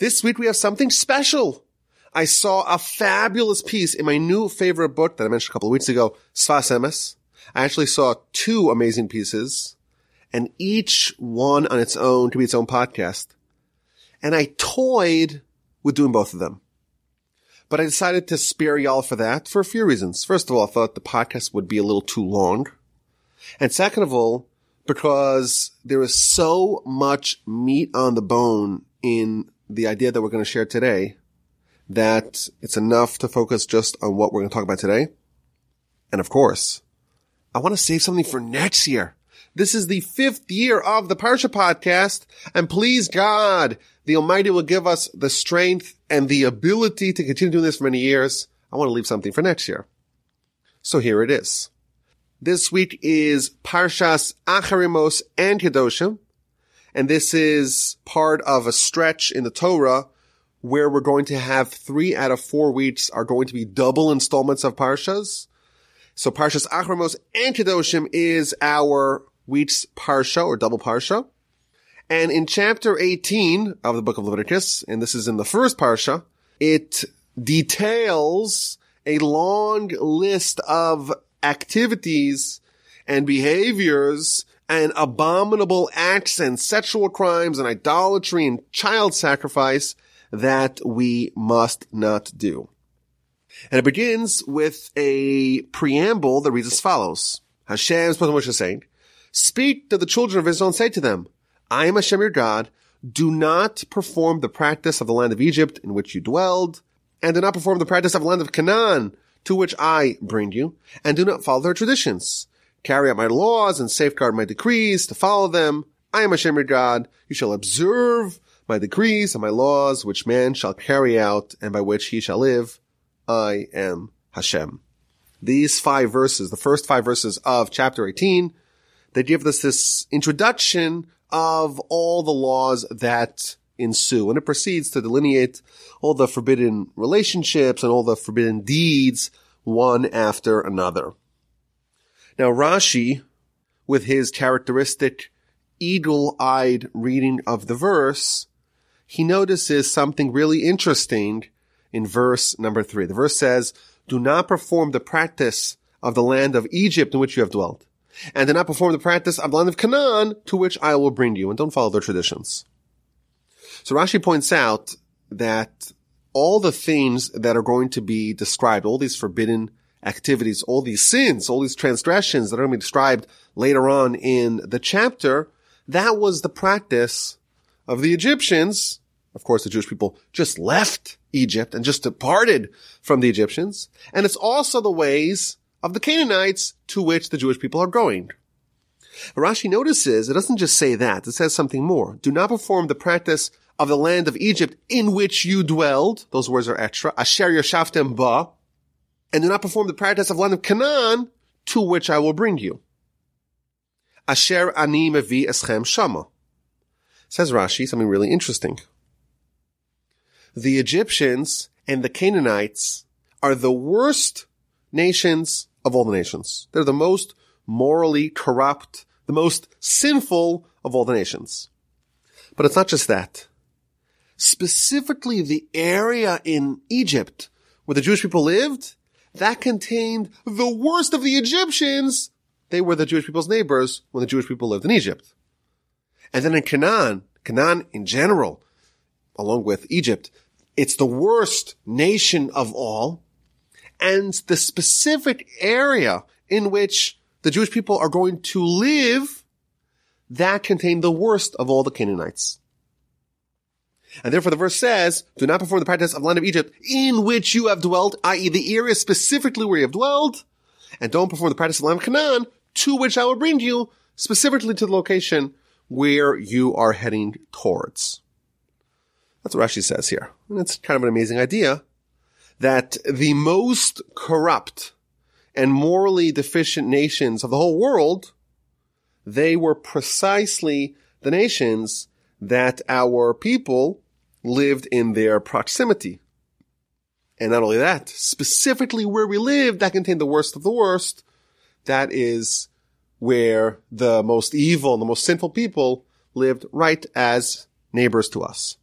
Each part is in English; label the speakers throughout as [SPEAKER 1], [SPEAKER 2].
[SPEAKER 1] This week we have something special. I saw a fabulous piece in my new favorite book that I mentioned a couple of weeks ago, Sfas Emes. I actually saw two amazing pieces and each one on its own to be its own podcast. And I toyed with doing both of them. But I decided to spare y'all for that for a few reasons. First of all, I thought the podcast would be a little too long. And second of all, because there is so much meat on the bone in the idea that we're going to share today that it's enough to focus just on what we're going to talk about today. And of course, I want to save something for next year. This is the fifth year of the Parsha podcast, and please God, the Almighty will give us the strength and the ability to continue doing this for many years. I want to leave something for next year. So here it is. This week is Parshas Acharei Mos and Kedoshim, and this is part of a stretch in the Torah where we're going to have three out of four weeks are going to be double installments of Parshas. So Parshas Acharei Mos and Kedoshim is our week's Parsha or double Parsha. And in chapter 18 of the book of Leviticus, and this is in the first Parsha, it details a long list of activities and behaviors and abominable acts and sexual crimes and idolatry and child sacrifice that we must not do. And it begins with a preamble that reads as follows. Hashem spoke to Moshe saying, Speak to the children of Israel and say to them, I am Hashem your God. Do not perform the practice of the land of Egypt in which you dwelled, and do not perform the practice of the land of Canaan to which I bring you, and do not follow their traditions. Carry out my laws and safeguard my decrees to follow them. I am Hashem your God. You shall observe my decrees and my laws, which man shall carry out and by which he shall live. I am Hashem. These five verses, the first five verses of chapter 18, they give us this introduction of all the laws that ensue. And it proceeds to delineate all the forbidden relationships and all the forbidden deeds one after another. Now Rashi, with his characteristic eagle-eyed reading of the verse, he notices something really interesting in verse number three. The verse says, do not perform the practice of the land of Egypt in which you have dwelt, and do not perform the practice of the land of Canaan to which I will bring you, and don't follow their traditions. So Rashi points out that all the things that are going to be described, all these forbidden activities, all these sins, all these transgressions that are going to be described later on in the chapter, that was the practice of the Egyptians. Of course, the Jewish people just left Egypt and just departed from the Egyptians. And it's also the ways of the Canaanites to which the Jewish people are going. Rashi notices it doesn't just say that, it says something more. Do not perform the practice of the land of Egypt in which you dwelled. Those words are extra. Asher yashaftem ba. And do not perform the practice of land of Canaan to which I will bring you. Asher ani mevi eschem shama. Says Rashi something really interesting. The Egyptians and the Canaanites are the worst nations of all the nations. They're the most morally corrupt, the most sinful of all the nations. But it's not just that specifically the area in Egypt where the Jewish people lived, that contained the worst of the Egyptians. They were the Jewish people's neighbors when the Jewish people lived in Egypt. And then in Canaan, Canaan in general, along with Egypt, it's the worst nation of all. And the specific area in which the Jewish people are going to live, that contained the worst of all the Canaanites. And therefore the verse says, do not perform the practice of the land of Egypt in which you have dwelt, i.e. the area specifically where you have dwelled, and don't perform the practice of the land of Canaan to which I will bring you, specifically to the location where you are heading towards. That's what Rashi says here. And it's kind of an amazing idea that the most corrupt and morally deficient nations of the whole world, they were precisely the nations that our people lived in their proximity. And not only that, specifically where we lived, that contained the worst of the worst. That is where the most evil and the most sinful people lived right as neighbors to us.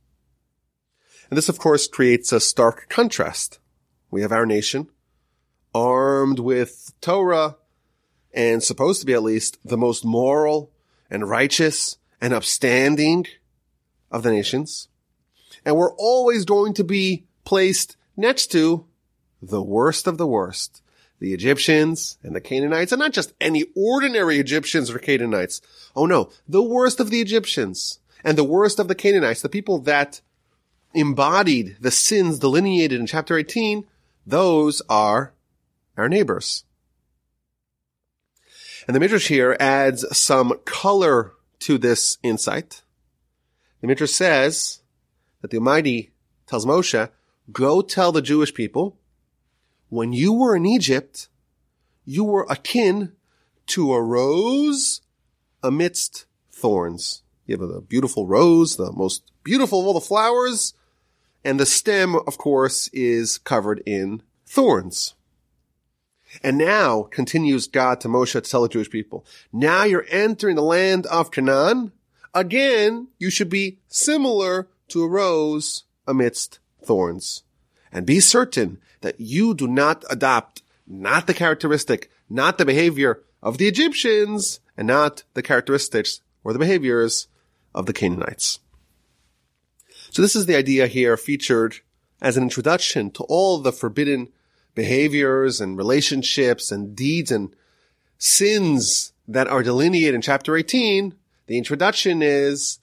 [SPEAKER 1] And this, of course, creates a stark contrast. We have our nation armed with Torah and supposed to be at least the most moral and righteous and upstanding of the nations. And we're always going to be placed next to the worst of the worst. The Egyptians and the Canaanites, and not just any ordinary Egyptians or Canaanites. Oh no, the worst of the Egyptians and the worst of the Canaanites, the people that embodied the sins delineated in chapter 18, those are our neighbors. And the Midrash here adds some color to this insight. The Midrash says that the Almighty tells Moshe, go tell the Jewish people, when you were in Egypt, you were akin to a rose amidst thorns. You have a beautiful rose, the most beautiful of all the flowers, and the stem, of course, is covered in thorns. And now, continues God to Moshe to tell the Jewish people, now you're entering the land of Canaan. Again, you should be similar to a rose amidst thorns. And be certain that you do not adopt not the characteristic, not the behavior of the Egyptians, and not the characteristics or the behaviors of the Canaanites. So this is the idea here featured as an introduction to all the forbidden behaviors and relationships and deeds and sins that are delineated in chapter 18. The introduction is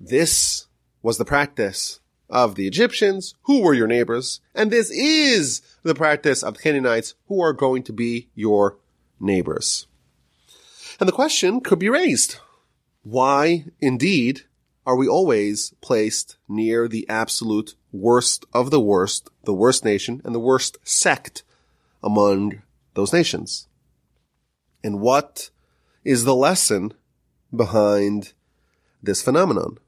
[SPEAKER 1] this was the practice of the Egyptians, who were your neighbors, and this is the practice of the Canaanites, who are going to be your neighbors. And the question could be raised. Why, indeed, are we always placed near the absolute worst of the worst, the worst nation, and the worst sect among those nations? And what is the lesson behind this phenomenon?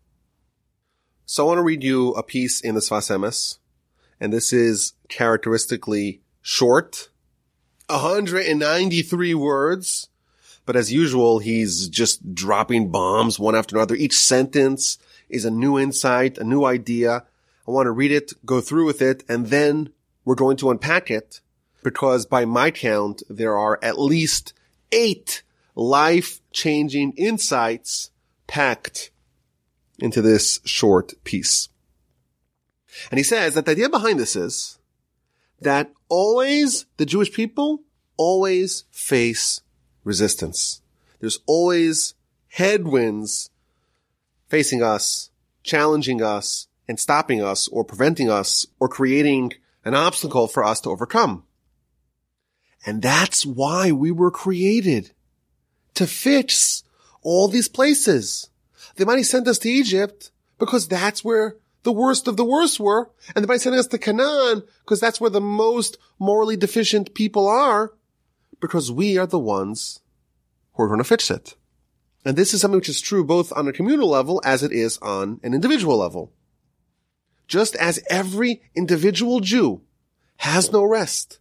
[SPEAKER 1] So I want to read you a piece in the Sfas Emes, and this is characteristically short, 193 words, but as usual, he's just dropping bombs one after another. Each sentence is a new insight, a new idea. I want to read it, go through with it, and then we're going to unpack it because by my count, there are at least eight life changing insights packed into this short piece. And he says that the idea behind this is that always the Jewish people always face resistance. There's always headwinds facing us, challenging us, and stopping us or preventing us or creating an obstacle for us to overcome. And that's why we were created to fix all these places. The Almighty sent us to Egypt because that's where the worst of the worst were. And the Almighty sent us to Canaan because that's where the most morally deficient people are because we are the ones who are going to fix it. And this is something which is true both on a communal level as it is on an individual level. Just as every individual Jew has no rest,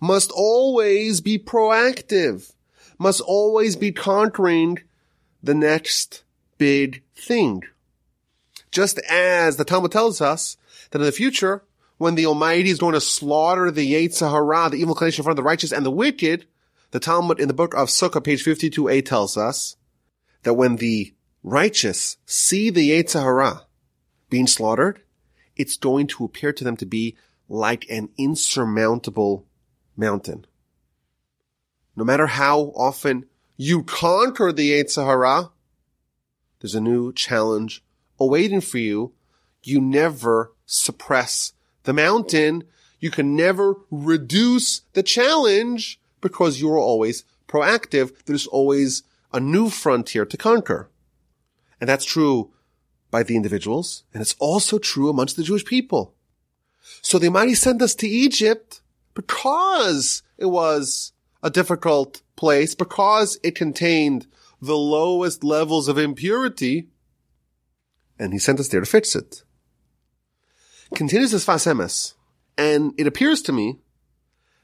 [SPEAKER 1] must always be proactive, must always be conquering the next big thing. Just as the Talmud tells us that in the future, when the Almighty is going to slaughter the Yetzer Hara, the evil inclination of the righteous and the wicked, the Talmud in the book of Sukkah, page 52a tells us that when the righteous see the Yetzer Hara being slaughtered, it's going to appear to them to be like an insurmountable mountain. No matter how often you conquer the Yetzer Hara, there's a new challenge awaiting for you. You never suppress the mountain. You can never reduce the challenge because you're always proactive. There's always a new frontier to conquer. And that's true by the individuals. And it's also true amongst the Jewish people. So the Almighty sent us to Egypt because it was a difficult place, because it contained the lowest levels of impurity, and he sent us there to fix it. Continues his Sfas Emes, and it appears to me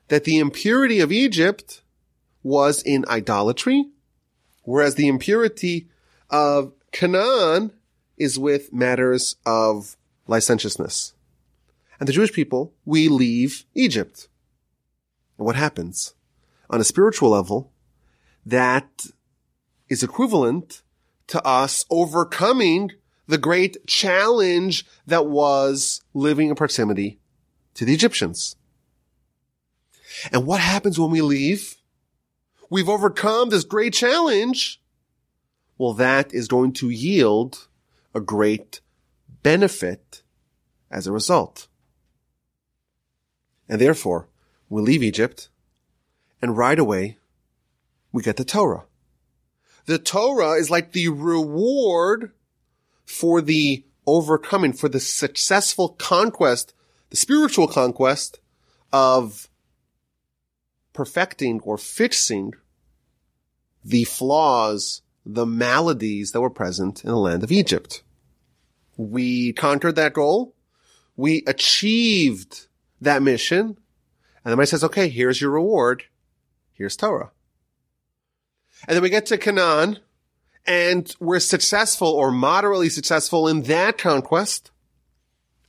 [SPEAKER 1] that the impurity of Egypt was in idolatry, whereas the impurity of Canaan is with matters of licentiousness. and the Jewish people, we leave Egypt. And what happens? On a spiritual level, that is equivalent to us overcoming the great challenge that was living in proximity to the Egyptians. And what happens when we leave? We've overcome this great challenge. Well, that is going to yield a great benefit as a result. And therefore, we leave Egypt and right away we get the Torah. The Torah is like the reward for the overcoming, for the successful conquest, the spiritual conquest of perfecting or fixing the flaws, the maladies that were present in the land of Egypt. We conquered that goal. We achieved that mission. And then he says, okay, here's your reward. Here's Torah. And then we get to Canaan and we're successful or moderately successful in that conquest.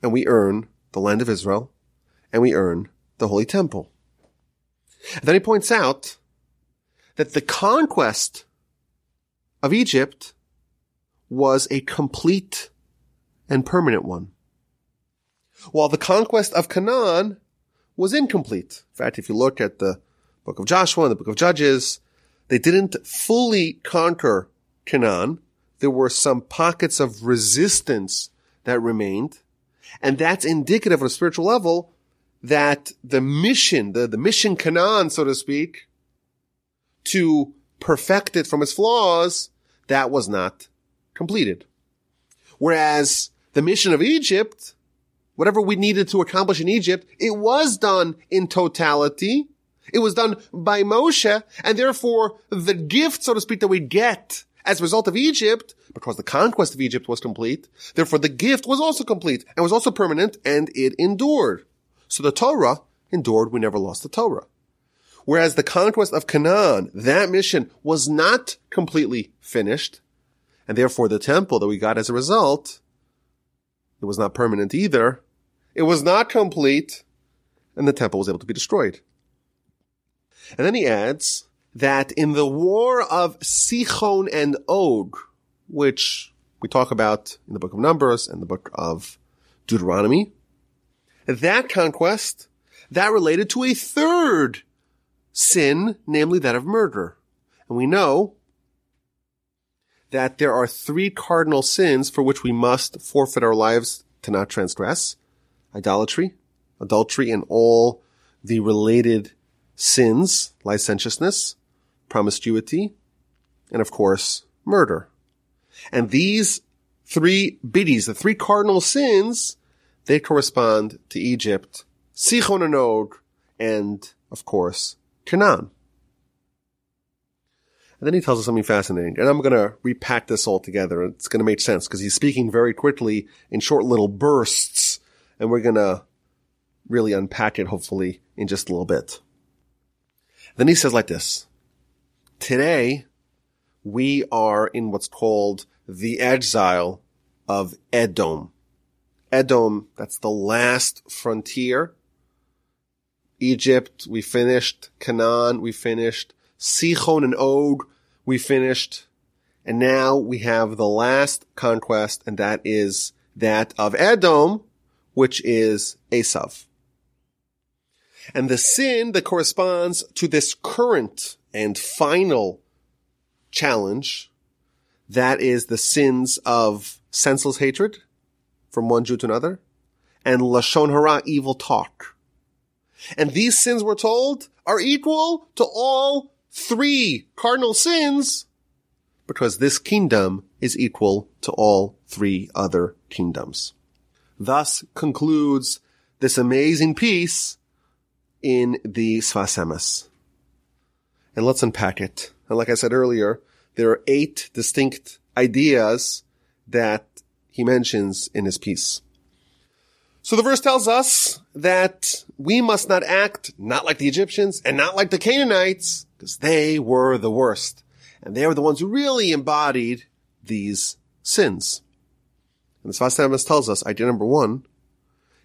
[SPEAKER 1] And we earn the land of Israel and we earn the Holy Temple. And then he points out that the conquest of Egypt was a complete and permanent one. While the conquest of Canaan was incomplete. In fact, if you look at the book of Joshua and the book of Judges, they didn't fully conquer Canaan. There were some pockets of resistance that remained. And that's indicative on a spiritual level that the mission, the, the mission Canaan, so to speak, to perfect it from its flaws, that was not completed. Whereas the mission of Egypt, whatever we needed to accomplish in Egypt, it was done in totality. It was done by Moshe, and therefore the gift, so to speak, that we get as a result of Egypt, because the conquest of Egypt was complete, therefore the gift was also complete and was also permanent and it endured. So the Torah endured. We never lost the Torah. Whereas the conquest of Canaan, that mission was not completely finished. And therefore the temple that we got as a result, it was not permanent either. It was not complete and the temple was able to be destroyed. And then he adds that in the war of Sichon and Og, which we talk about in the book of Numbers and the book of Deuteronomy, that conquest, that related to a third sin, namely that of murder. And we know that there are three cardinal sins for which we must forfeit our lives to not transgress. Idolatry, adultery, and all the related sins, licentiousness, promiscuity, and of course, murder. And these three biddies, the three cardinal sins, they correspond to Egypt, Sichon and Og, and of course, Canaan. And then he tells us something fascinating, and I'm going to repack this all together. It's going to make sense because he's speaking very quickly in short little bursts, and we're going to really unpack it hopefully in just a little bit. Then he says like this, today we are in what's called the exile of Edom. Edom, that's the last frontier. Egypt, we finished. Canaan, we finished. Sichon and Og, we finished. And now we have the last conquest, and that is that of Edom, which is Esav. And the sin that corresponds to this current and final challenge, that is the sins of senseless hatred from one Jew to another and Lashon Hara, evil talk. And these sins, we're told, are equal to all three cardinal sins because this kingdom is equal to all three other kingdoms. Thus concludes this amazing piece in the Sfas Emes. And let's unpack it. And like I said earlier, there are eight distinct ideas that he mentions in his piece. So the verse tells us that we must not act not like the Egyptians and not like the Canaanites because they were the worst. And they were the ones who really embodied these sins. And the Sfas Emes tells us idea number one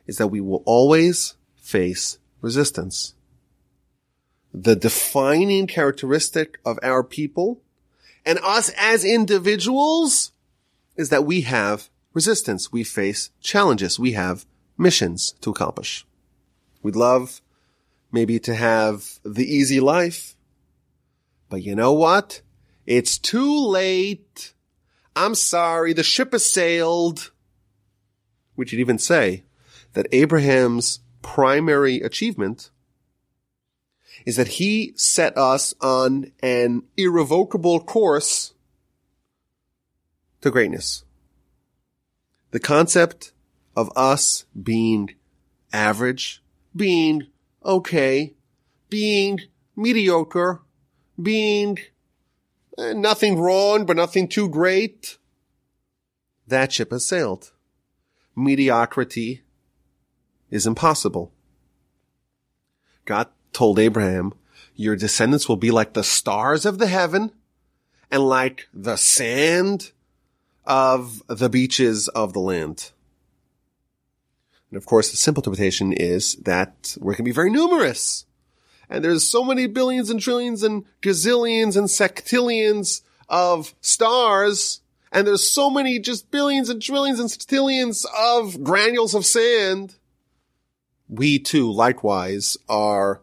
[SPEAKER 1] is that we will always face resistance. The defining characteristic of our people and us as individuals is that we have resistance. We face challenges. We have missions to accomplish. We'd love maybe to have the easy life, but you know what? It's too late. I'm sorry. The ship has sailed. We should even say that Abraham's primary achievement is that he set us on an irrevocable course to greatness. The concept of us being average, being okay, being mediocre, being eh, nothing wrong, but nothing too great. That ship has sailed. Mediocrity is impossible. God told Abraham, your descendants will be like the stars of the heaven and like the sand of the beaches of the land. And of course, the simple interpretation is that we're going to be very numerous. And there's so many billions and trillions and gazillions and sextillions of stars. And there's so many just billions and trillions and sextillions of granules of sand. We too, likewise, are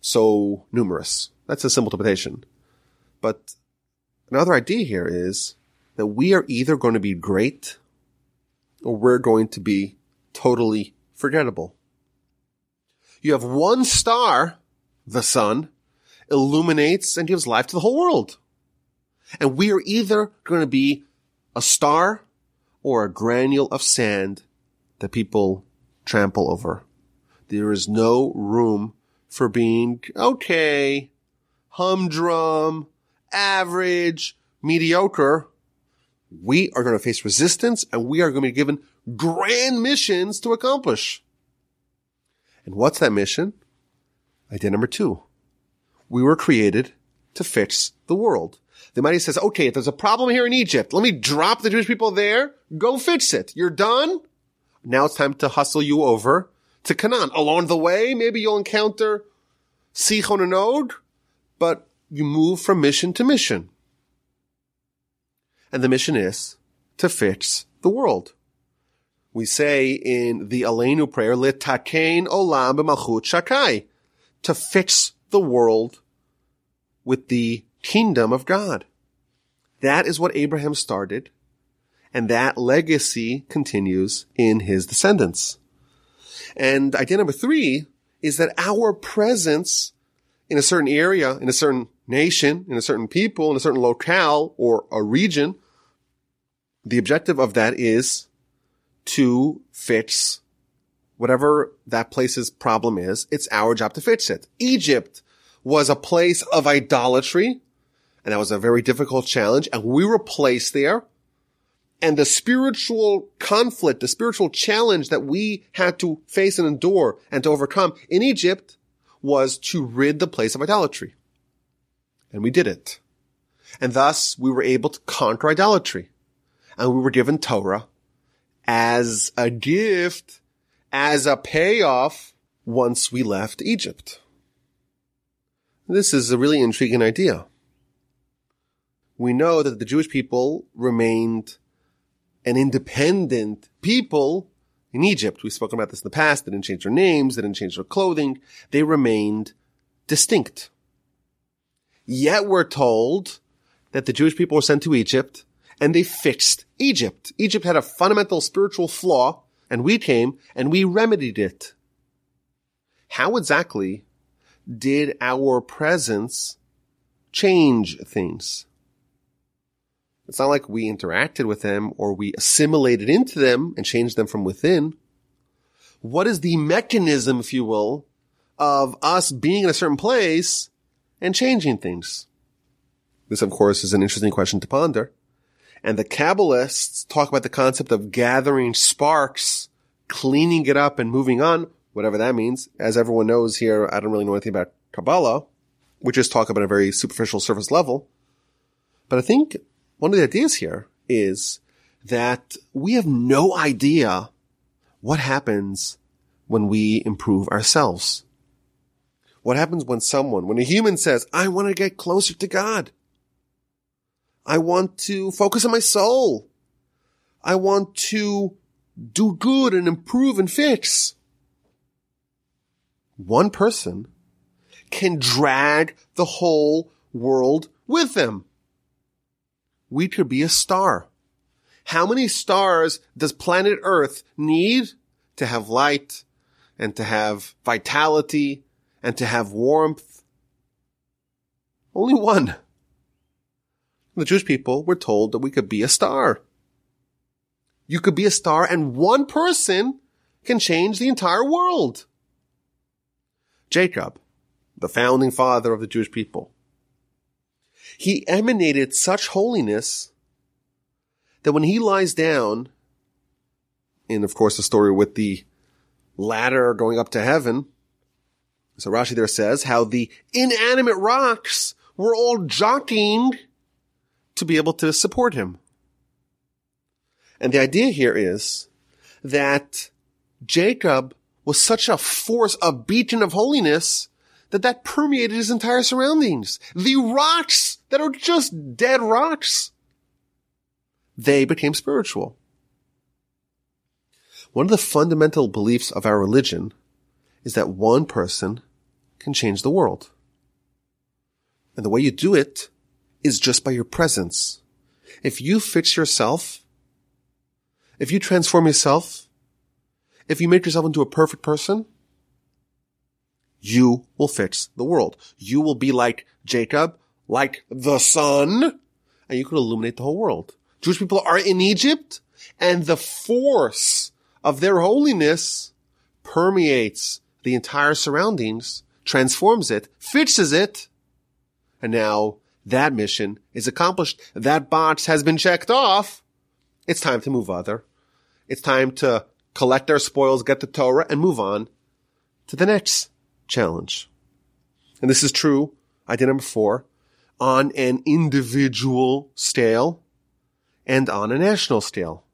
[SPEAKER 1] so numerous. That's a simple interpretation. But another idea here is that we are either going to be great or we're going to be totally forgettable. You have one star, the sun, illuminates and gives life to the whole world. And we are either going to be a star or a granule of sand that people trample over. There is no room for being okay, humdrum, average, mediocre. We are going to face resistance and we are going to be given grand missions to accomplish. And what's that mission? Idea number two. We were created to fix the world. The Almighty says, okay, if there's a problem here in Egypt, let me drop the Jewish people there. Go fix it. You're done. Now it's time to hustle you over to Canaan. Along the way, maybe you'll encounter Sichon and Og, but you move from mission to mission. And the mission is to fix the world. We say in the Aleinu prayer, Litakein olam b'malchut Shaddai, to fix the world with the kingdom of God. That is what Abraham started, and that legacy continues in his descendants. And idea number three is that our presence in a certain area, in a certain nation, in a certain people, in a certain locale or a region, the objective of that is to fix whatever that place's problem is. It's our job to fix it. Egypt was a place of idolatry, and that was a very difficult challenge, and we were placed there and the spiritual conflict, the spiritual challenge that we had to face and endure and to overcome in Egypt was to rid the place of idolatry. And we did it. And thus we were able to conquer idolatry. And we were given Torah as a gift, as a payoff once we left Egypt. This is a really intriguing idea. We know that the Jewish people remained an independent people in Egypt. We've spoken about this in the past. They didn't change their names. They didn't change their clothing. They remained distinct. Yet we're told that the Jewish people were sent to Egypt and they fixed Egypt. Egypt had a fundamental spiritual flaw and we came and we remedied it. How exactly did our presence change things? It's not like we interacted with them or we assimilated into them and changed them from within. What is the mechanism, if you will, of us being in a certain place and changing things? This, of course, is an interesting question to ponder. And the Kabbalists talk about the concept of gathering sparks, cleaning it up and moving on, whatever that means. As everyone knows here, I don't really know anything about Kabbalah. We just talk about a very superficial surface level. But I think one of the ideas here is that we have no idea what happens when we improve ourselves? What happens when someone, when a human says, I want to get closer to God. I want to focus on my soul. I want to do good and improve and fix. One person can drag the whole world with them. We could be a star. How many stars does planet Earth need to have light and to have vitality and to have warmth? Only one. The Jewish people were told that we could be a star. You could be a star and one person can change the entire world. Jacob, the founding father of the Jewish people, he emanated such holiness that when he lies down, in of course the story with the ladder going up to heaven, so Rashi there says how the inanimate rocks were all jockeying to be able to support him. And the idea here is that Jacob was such a force, a beacon of holiness that that permeated his entire surroundings. The rocks that are just dead rocks, they became spiritual. One of the fundamental beliefs of our religion is that one person can change the world. And the way you do it is just by your presence. If you fix yourself, if you transform yourself, if you make yourself into a perfect person, you will fix the world. You will be like Jacob, like the sun, and you could illuminate the whole world. Jewish people are in Egypt, and the force of their holiness permeates the entire surroundings, transforms it, fixes it, and now that mission is accomplished. That box has been checked off. It's time to move other. It's time to collect our spoils, get the Torah, and move on to the next challenge. And this is true, idea number four, on an individual scale and on a national scale.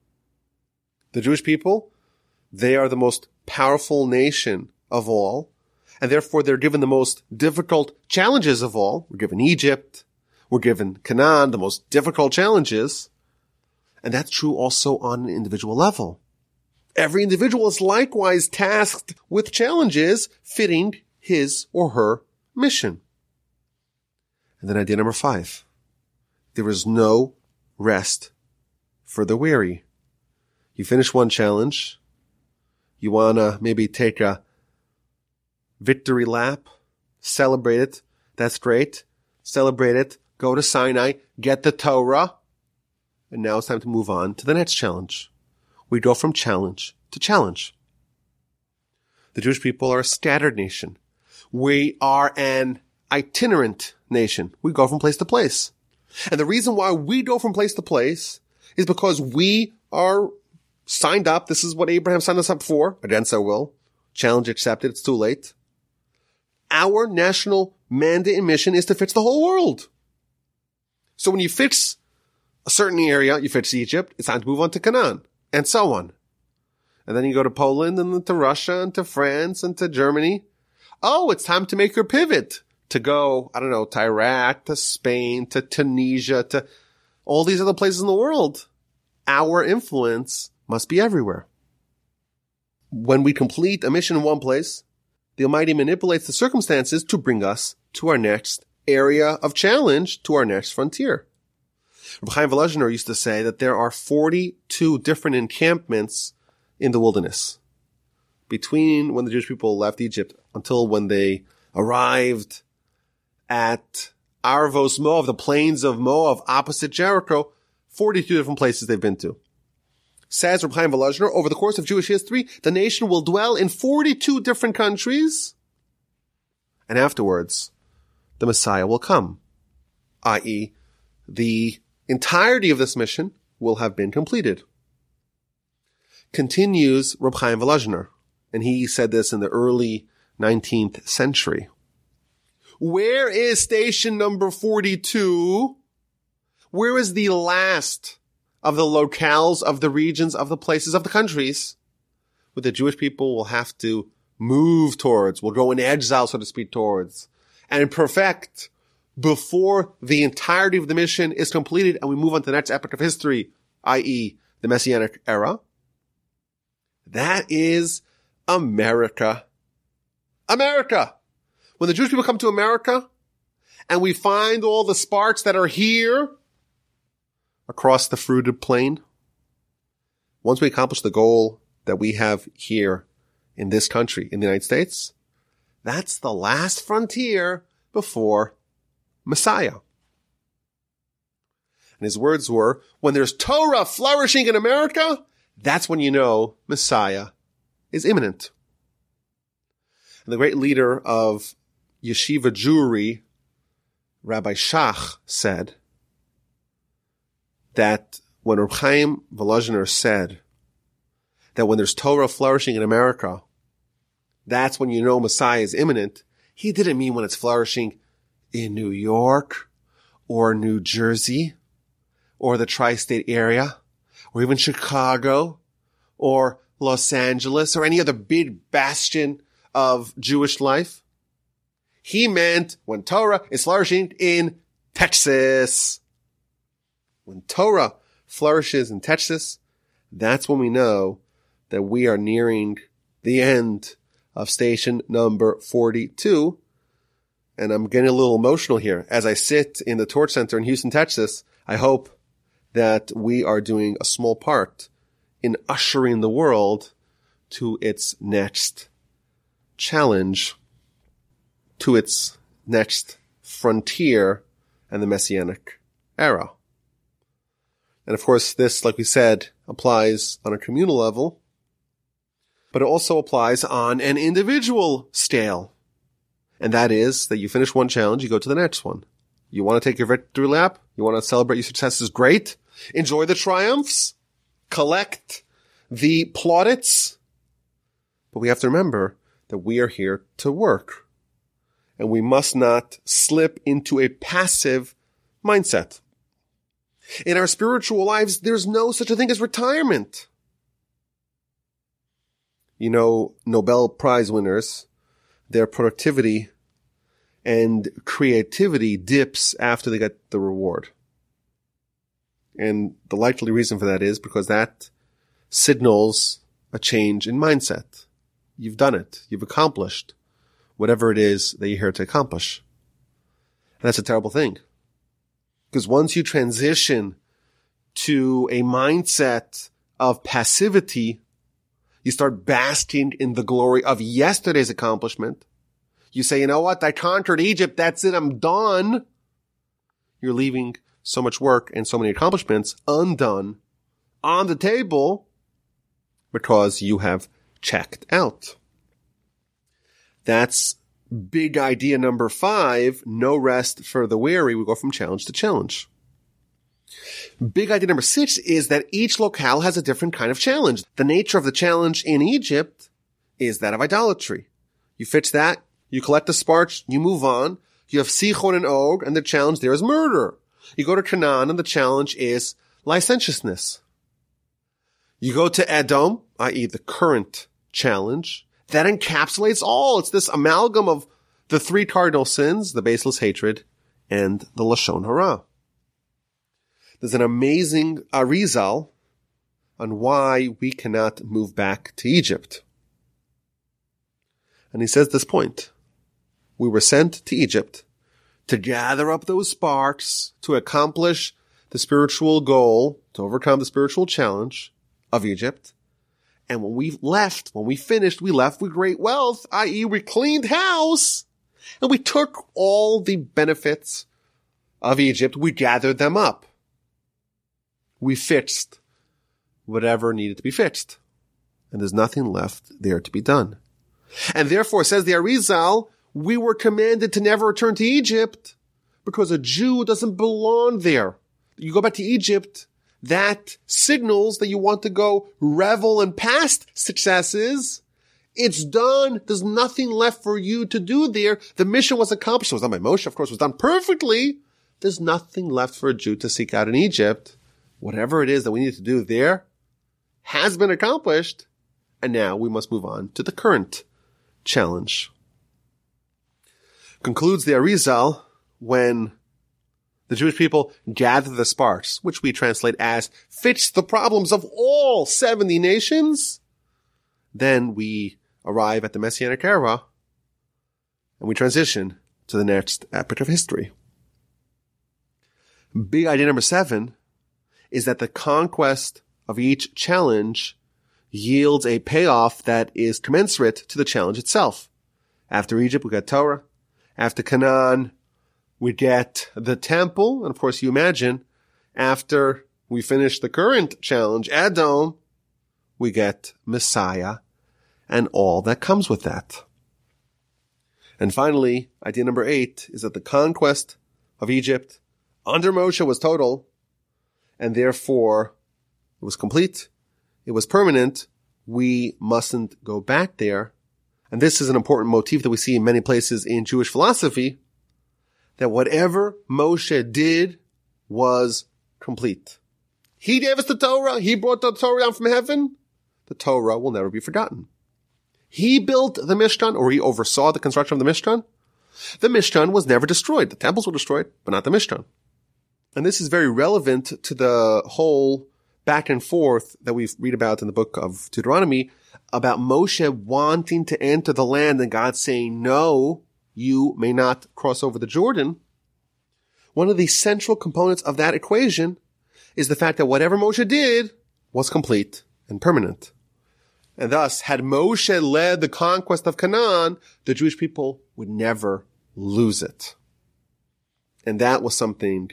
[SPEAKER 1] The Jewish people, they are the most powerful nation of all, and therefore they're given the most difficult challenges of all. We're given Egypt, we're given Canaan, the most difficult challenges, and that's true also on an individual level. Every individual is likewise tasked with challenges fitting his or her mission. And then idea number five. There is no rest for the weary. You finish one challenge. You wanna maybe take a victory lap, celebrate it. That's great. Celebrate it. Go to Sinai, get the Torah. And now it's time to move on to the next challenge. We go from challenge to challenge. The Jewish people are a scattered nation. We are an itinerant nation. We go from place to place. And the reason why we go from place to place is because we are signed up. This is what Abraham signed us up for against our will. Challenge accepted. It's too late. Our national mandate and mission is to fix the whole world. So when you fix a certain area, you fix Egypt, it's time to move on to Canaan and so on. And then you go to Poland and to Russia and to France and to Germany. Oh, it's time to make your pivot to go, I don't know, to Iraq, to Spain, to Tunisia, to all these other places in the world. Our influence must be everywhere. When we complete a mission in one place, the Almighty manipulates the circumstances to bring us to our next area of challenge, to our next frontier. Rabbi Chaim used to say that there are 42 different encampments in the wilderness between when the Jewish people left Egypt until when they arrived at Arvos Moab, the plains of Moab opposite Jericho, 42 different places they've been to. Says Rabbi Chaim over the course of Jewish history, the nation will dwell in 42 different countries, and afterwards, the Messiah will come, i.e., the entirety of this mission will have been completed. Continues Reb Chaim and he said this in the early 19th century. Where is station number 42? Where is the last of the locales of the regions of the places of the countries what the Jewish people will have to move towards, will go in exile, so to speak, towards, and perfect before the entirety of the mission is completed and we move on to the next epoch of history, i.e. the Messianic era. That is America. America. When the Jewish people come to America and we find all the sparks that are here across the fruited plain, once we accomplish the goal that we have here in this country, in the United States, that's the last frontier before Messiah. And his words were, when there's Torah flourishing in America, that's when you know Messiah is imminent. And the great leader of yeshiva Jewry, Rabbi Shach, said that when Reb Chaim Volozhiner said that when there's Torah flourishing in America, that's when you know Messiah is imminent, he didn't mean when it's flourishing in New York or New Jersey or the tri-state area or even Chicago or Los Angeles or any other big bastion of Jewish life. He meant when Torah is flourishing in Texas. When Torah flourishes in Texas, that's when we know that we are nearing the end of station number 42. And I'm getting a little emotional here. As I sit in the Torch Center in Houston, Texas, I hope that we are doing a small part in ushering the world to its next challenge, to its next frontier and the messianic era. And of course, this, like we said, applies on a communal level, but it also applies on an individual scale. And that is that you finish one challenge, you go to the next one. You want to take your victory lap? You want to celebrate your successes? Great. Enjoy the triumphs. Collect the plaudits. But we have to remember that we are here to work. And we must not slip into a passive mindset. In our spiritual lives, there's no such a thing as retirement you know, Nobel Prize winners, their productivity and creativity dips after they get the reward. And the likely reason for that is because that signals a change in mindset. You've done it. You've accomplished whatever it is that you're here to accomplish. And that's a terrible thing. Because once you transition to a mindset of passivity, you start basking in the glory of yesterday's accomplishment. You say, you know what? I conquered Egypt. That's it. I'm done. You're leaving so much work and so many accomplishments undone on the table because you have checked out. That's big idea number five. No rest for the weary. We go from challenge to challenge. Big idea number six is that each locale has a different kind of challenge. The nature of the challenge in Egypt is that of idolatry. You fix that, you collect the sparks, you move on. You have Sichon and Og, and the challenge there is murder. You go to Canaan, and the challenge is licentiousness. You go to Edom, i.e. the current challenge, that encapsulates all. It's this amalgam of the three cardinal sins, the baseless hatred, and the Lashon Hara. There's an amazing uh, Arizal on why we cannot move back to Egypt. And he says this point. We were sent to Egypt to gather up those sparks to accomplish the spiritual goal, to overcome the spiritual challenge of Egypt. And when we left, when we finished, we left with great wealth, i.e. we cleaned house and we took all the benefits of Egypt. We gathered them up we fixed whatever needed to be fixed. And there's nothing left there to be done. And therefore, says the Arizal, we were commanded to never return to Egypt because a Jew doesn't belong there. You go back to Egypt, that signals that you want to go revel in past successes. It's done. There's nothing left for you to do there. The mission was accomplished. It was done by Moshe, of course, it was done perfectly. There's nothing left for a Jew to seek out in Egypt whatever it is that we need to do there has been accomplished And now we must move on to the current challenge. Concludes the Arizal when the Jewish people gather the sparks, which we translate as fix the problems of all 70 nations. Then we arrive at the Messianic era and we transition to the next epoch of history. Big idea number seven is that the conquest of each challenge yields a payoff that is commensurate to the challenge itself. After Egypt, we got Torah. After Canaan, we get the temple. And of course, you imagine after we finish the current challenge, Edom, we get Messiah and all that comes with that. And finally, idea number eight is that the conquest of Egypt under Moshe was total and therefore it was complete. It was permanent. We mustn't go back there. And this is an important motif that we see in many places in Jewish philosophy that whatever Moshe did was complete. He gave us the Torah. He brought the Torah down from heaven. The Torah will never be forgotten. He built the Mishkan or he oversaw the construction of the Mishkan. The Mishkan was never destroyed. The temples were destroyed, but not the Mishkan. And this is very relevant to the whole back and forth that we read about in the book of Deuteronomy about Moshe wanting to enter the land and God saying, no, you may not cross over the Jordan. One of the central components of that equation is the fact that whatever Moshe did was complete and permanent. And thus, had Moshe led the conquest of Canaan, the Jewish people would never lose it. And that was something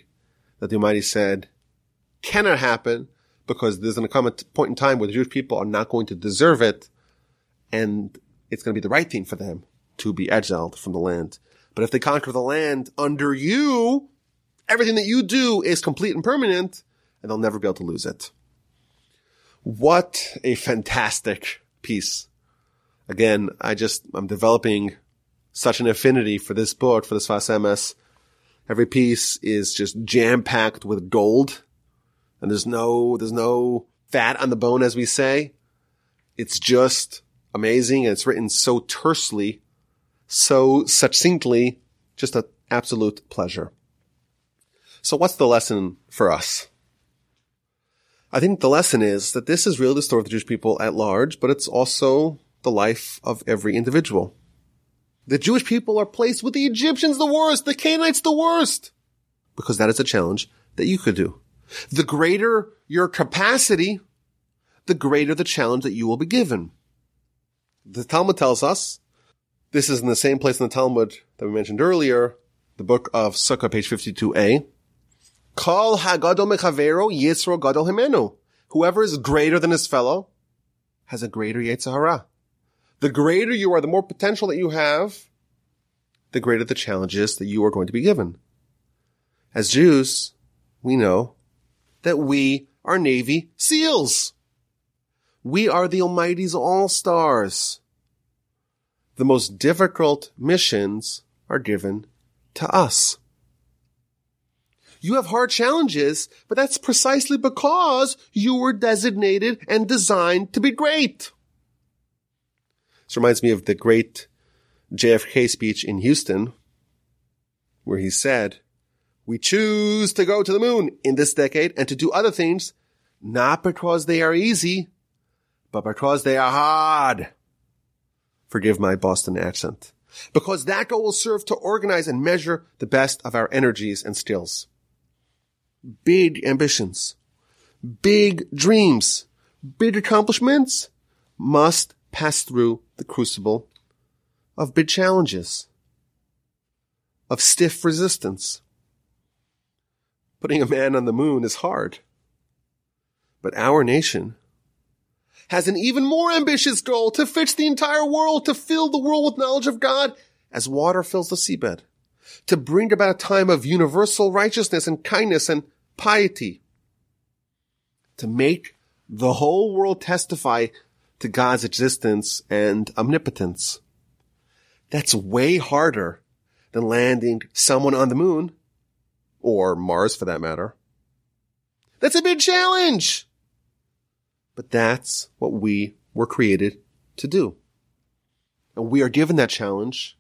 [SPEAKER 1] that the Almighty said cannot happen because there's going to come a point in time where the Jewish people are not going to deserve it and it's going to be the right thing for them to be exiled from the land. But if they conquer the land under you, everything that you do is complete and permanent and they'll never be able to lose it. What a fantastic piece. Again, I just, I'm developing such an affinity for this book, for this Sfas Emes. Every piece is just jam packed with gold and there's no, there's no fat on the bone, as we say. It's just amazing and it's written so tersely, so succinctly, just an absolute pleasure. So what's the lesson for us? I think the lesson is that this is really the story of the Jewish people at large, but it's also the life of every individual. The Jewish people are placed with the Egyptians the worst, the Canaanites the worst, because that is a challenge that you could do. The greater your capacity, the greater the challenge that you will be given. The Talmud tells us, this is in the same place in the Talmud that we mentioned earlier, the book of Sukkah, page 52a. Kol hagadol mechavero yitzro gadol himenu. Whoever is greater than his fellow has a greater Yetzer The greater you are, the more potential that you have, the greater the challenges that you are going to be given. As Jews, we know that we are Navy SEALs. We are the Almighty's all-stars. The most difficult missions are given to us. You have hard challenges, but that's precisely because you were designated and designed to be great. This reminds me of the great JFK speech in Houston, where he said, we choose to go to the moon in this decade and to do other things, not because they are easy, but because they are hard. Forgive my Boston accent. Because that goal will serve to organize and measure the best of our energies and skills. Big ambitions, big dreams, big accomplishments must pass through the crucible of big challenges, of stiff resistance, Putting a man on the moon is hard. But our nation has an even more ambitious goal to fix the entire world, to fill the world with knowledge of God as water fills the seabed, to bring about a time of universal righteousness and kindness and piety, to make the whole world testify to God's existence and omnipotence. That's way harder than landing someone on the moon or Mars for that matter. That's a big challenge. But that's what we were created to do. And we are given that challenge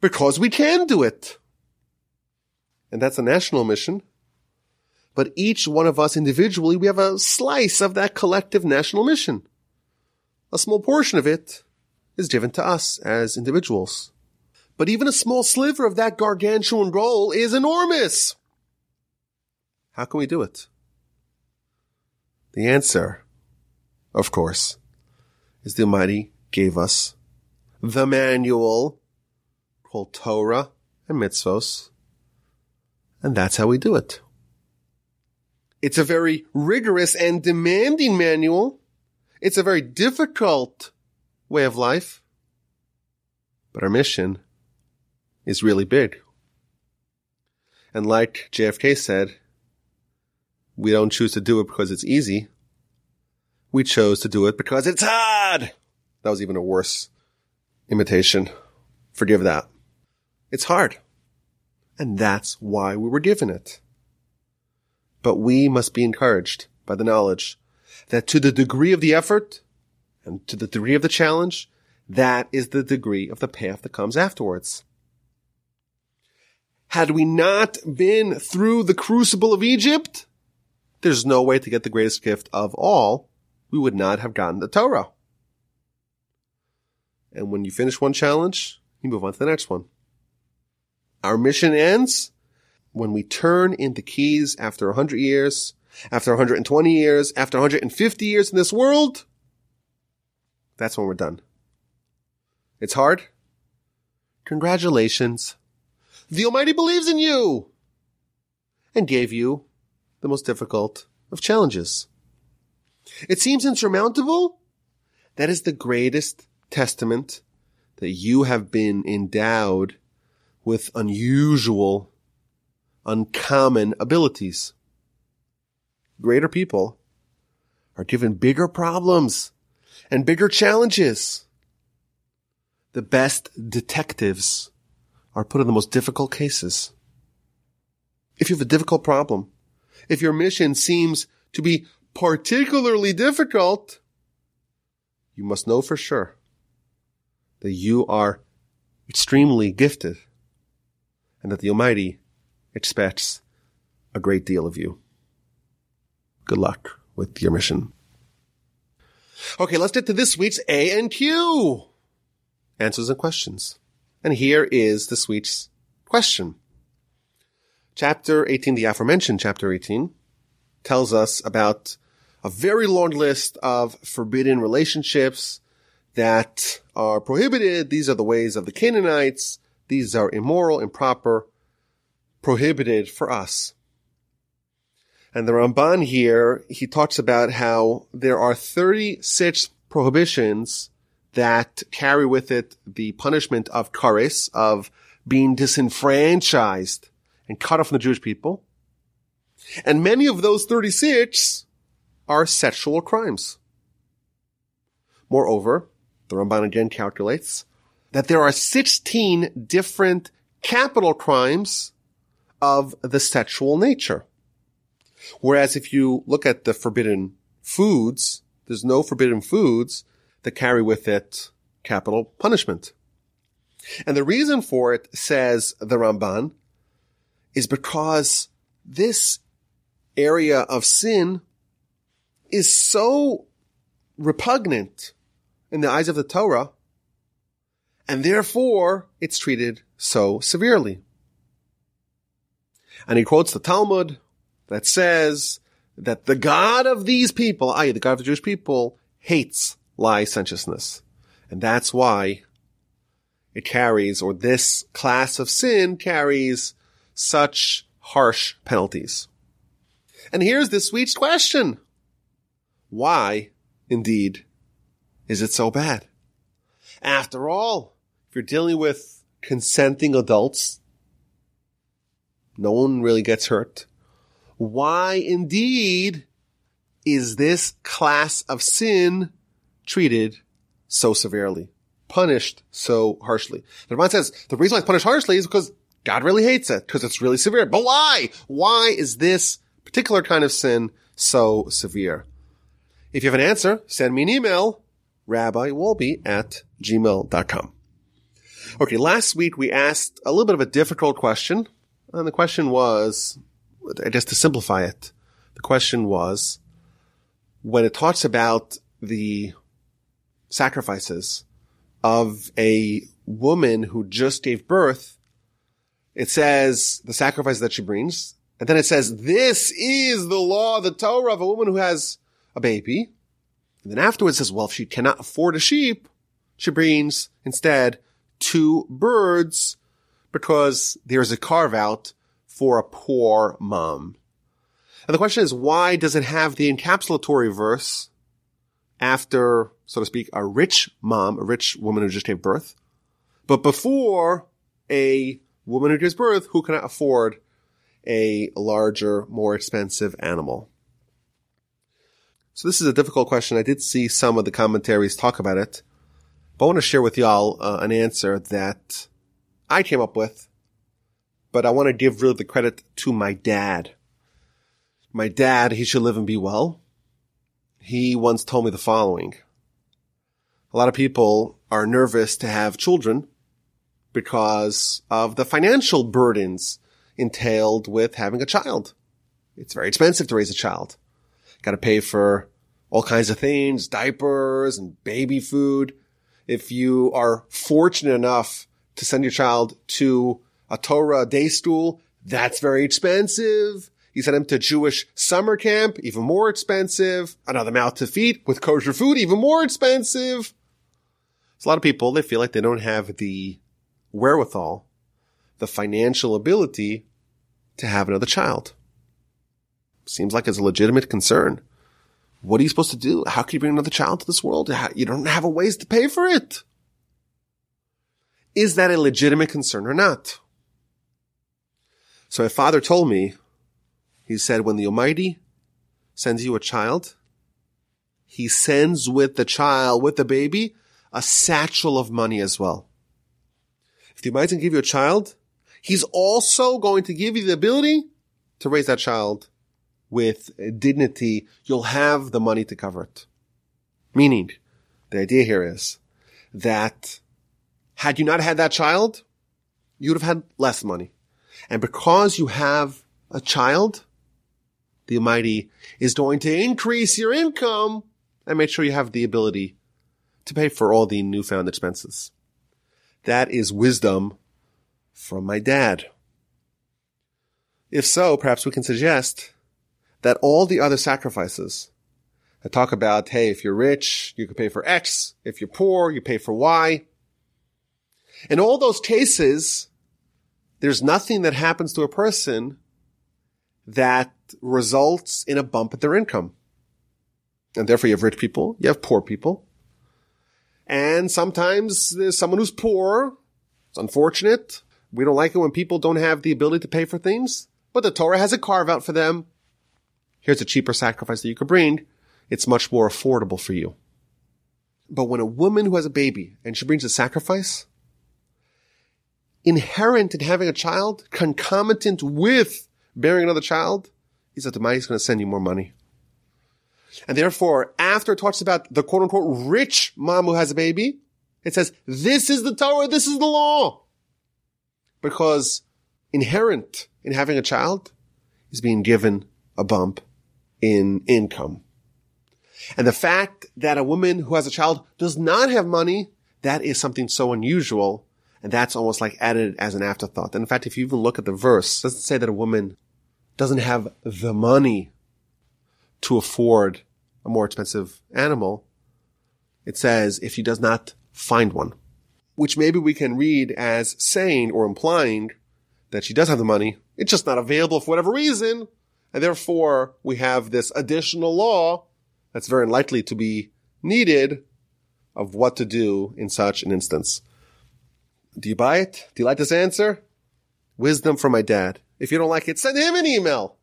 [SPEAKER 1] because we can do it. And that's a national mission. But each one of us individually, we have a slice of that collective national mission. A small portion of it is given to us as individuals. But even a small sliver of that gargantuan goal is enormous. How can we do it? The answer, of course, is the Almighty gave us the manual called Torah and Mitzvos, and that's how we do it. It's a very rigorous and demanding manual. It's a very difficult way of life. But our mission is really big. And like JFK said, we don't choose to do it because it's easy. We chose to do it because it's hard. That was even a worse imitation. Forgive that. It's hard. And that's why we were given it. But we must be encouraged by the knowledge that to the degree of the effort and to the degree of the challenge, that is the degree of the path that comes afterwards. Had we not been through the crucible of Egypt, there's no way to get the greatest gift of all. We would not have gotten the Torah. And when you finish one challenge, you move on to the next one. Our mission ends when we turn in the keys after 100 years, after 120 years, after 150 years in this world. That's when we're done. It's hard. Congratulations. The Almighty believes in you and gave you the most difficult of challenges. It seems insurmountable. That is the greatest testament that you have been endowed with unusual, uncommon abilities. Greater people are given bigger problems and bigger challenges. The best detectives are put in the most difficult cases. If you have a difficult problem, if your mission seems to be particularly difficult, you must know for sure that you are extremely gifted and that the Almighty expects a great deal of you. Good luck with your mission. Okay, let's get to this week's A and Q. Answers and questions. And here is this week's question. Chapter 18, the aforementioned chapter 18, tells us about a very long list of forbidden relationships that are prohibited. These are the ways of the Canaanites. These are immoral, improper, prohibited for us. And the Ramban here, he talks about how there are 36 prohibitions that carry with it the punishment of kares, of being disenfranchised and cut off from the Jewish people. And many of those 36 are sexual crimes. Moreover, the Ramban again calculates that there are 16 different capital crimes of the sexual nature. Whereas if you look at the forbidden foods, there's no forbidden foods that carry with it capital punishment. And the reason for it, says the Ramban, is because this area of sin is so repugnant in the eyes of the Torah, and therefore it's treated so severely. And he quotes the Talmud that says that the God of these people, i.e. the God of the Jewish people, hates licentiousness. And that's why it carries, or this class of sin carries such harsh penalties. And here's this week's question. Why, indeed, is it so bad? After all, if you're dealing with consenting adults, no one really gets hurt. Why indeed is this class of sin treated so severely, punished so harshly. The Ramban says the reason why it's punished harshly is because God really hates it, because it's really severe. But why? Why is this particular kind of sin so severe? If you have an answer, send me an email, rabbiwolbe at gmail.com. Okay, last week we asked a little bit of a difficult question, and the question was, just to simplify it, the question was, when it talks about the sacrifices of a woman who just gave birth, it says the sacrifice that she brings, and then it says, this is the law, the Torah of a woman who has a baby. And then afterwards says, well, if she cannot afford a sheep, she brings instead two birds because there's a carve out for a poor mom. And the question is, why does it have the encapsulatory verse after, so to speak, a rich mom, a rich woman who just gave birth, but before a woman who gives birth who cannot afford a larger, more expensive animal? So this is a difficult question. I did see some of the commentaries talk about it, but I want to share with y'all uh, an answer that I came up with, but I want to give really the credit to my dad. My dad, he should live and be well. He once told me the following. A lot of people are nervous to have children because of the financial burdens entailed with having a child. It's very expensive to raise a child. Got to pay for all kinds of things, diapers and baby food. If you are fortunate enough to send your child to a Torah day school, that's very expensive. You send them to Jewish summer camp, even more expensive. Another mouth to feed with kosher food, even more expensive. So a lot of people, they feel like they don't have the wherewithal, the financial ability to have another child. Seems like it's a legitimate concern. What are you supposed to do? How can you bring another child to this world? You don't have a ways to pay for it. Is that a legitimate concern or not? So my father told me, he said, when the Almighty sends you a child, he sends with the child, with the baby, a satchel of money as well. If the Almighty can give you a child, he's also going to give you the ability to raise that child with dignity. You'll have the money to cover it. Meaning, the idea here is that had you not had that child, you would have had less money. And because you have a child, the Almighty is going to increase your income and make sure you have the ability to pay for all the newfound expenses. That is wisdom from my dad. If so, perhaps we can suggest that all the other sacrifices that talk about, hey, if you're rich, you can pay for X. If you're poor, you pay for Y. In all those cases, there's nothing that happens to a person that results in a bump at their income. And therefore you have rich people, you have poor people. And sometimes there's someone who's poor. It's unfortunate. We don't like it when people don't have the ability to pay for things, but the Torah has a carve out for them. Here's a cheaper sacrifice that you could bring. It's much more affordable for you. But when a woman who has a baby and she brings a sacrifice, inherent in having a child, concomitant with bearing another child, is that the money is going to send you more money. And therefore, after it talks about the quote unquote rich mom who has a baby, it says, this is the Torah, this is the law. Because inherent in having a child is being given a bump in income. And the fact that a woman who has a child does not have money, that is something so unusual. And that's almost like added as an afterthought. And in fact, if you even look at the verse, it doesn't say that a woman doesn't have the money to afford a more expensive animal. It says if she does not find one, which maybe we can read as saying or implying that she does have the money. It's just not available for whatever reason. And therefore we have this additional law that's very likely to be needed of what to do in such an instance. Do you buy it? Do you like this answer? Wisdom from my dad. If you don't like it, send him an email.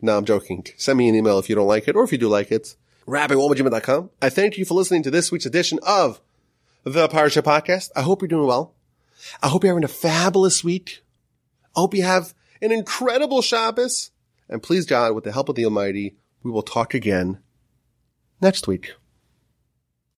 [SPEAKER 1] No, I'm joking. Send me an email if you don't like it, or if you do like it. rabbiwolbe at gmail.com. I thank you for listening to this week's edition of the Parsha Podcast. I hope you're doing well. I hope you're having a fabulous week. I hope you have an incredible Shabbos. And please God, with the help of the Almighty, we will talk again next week.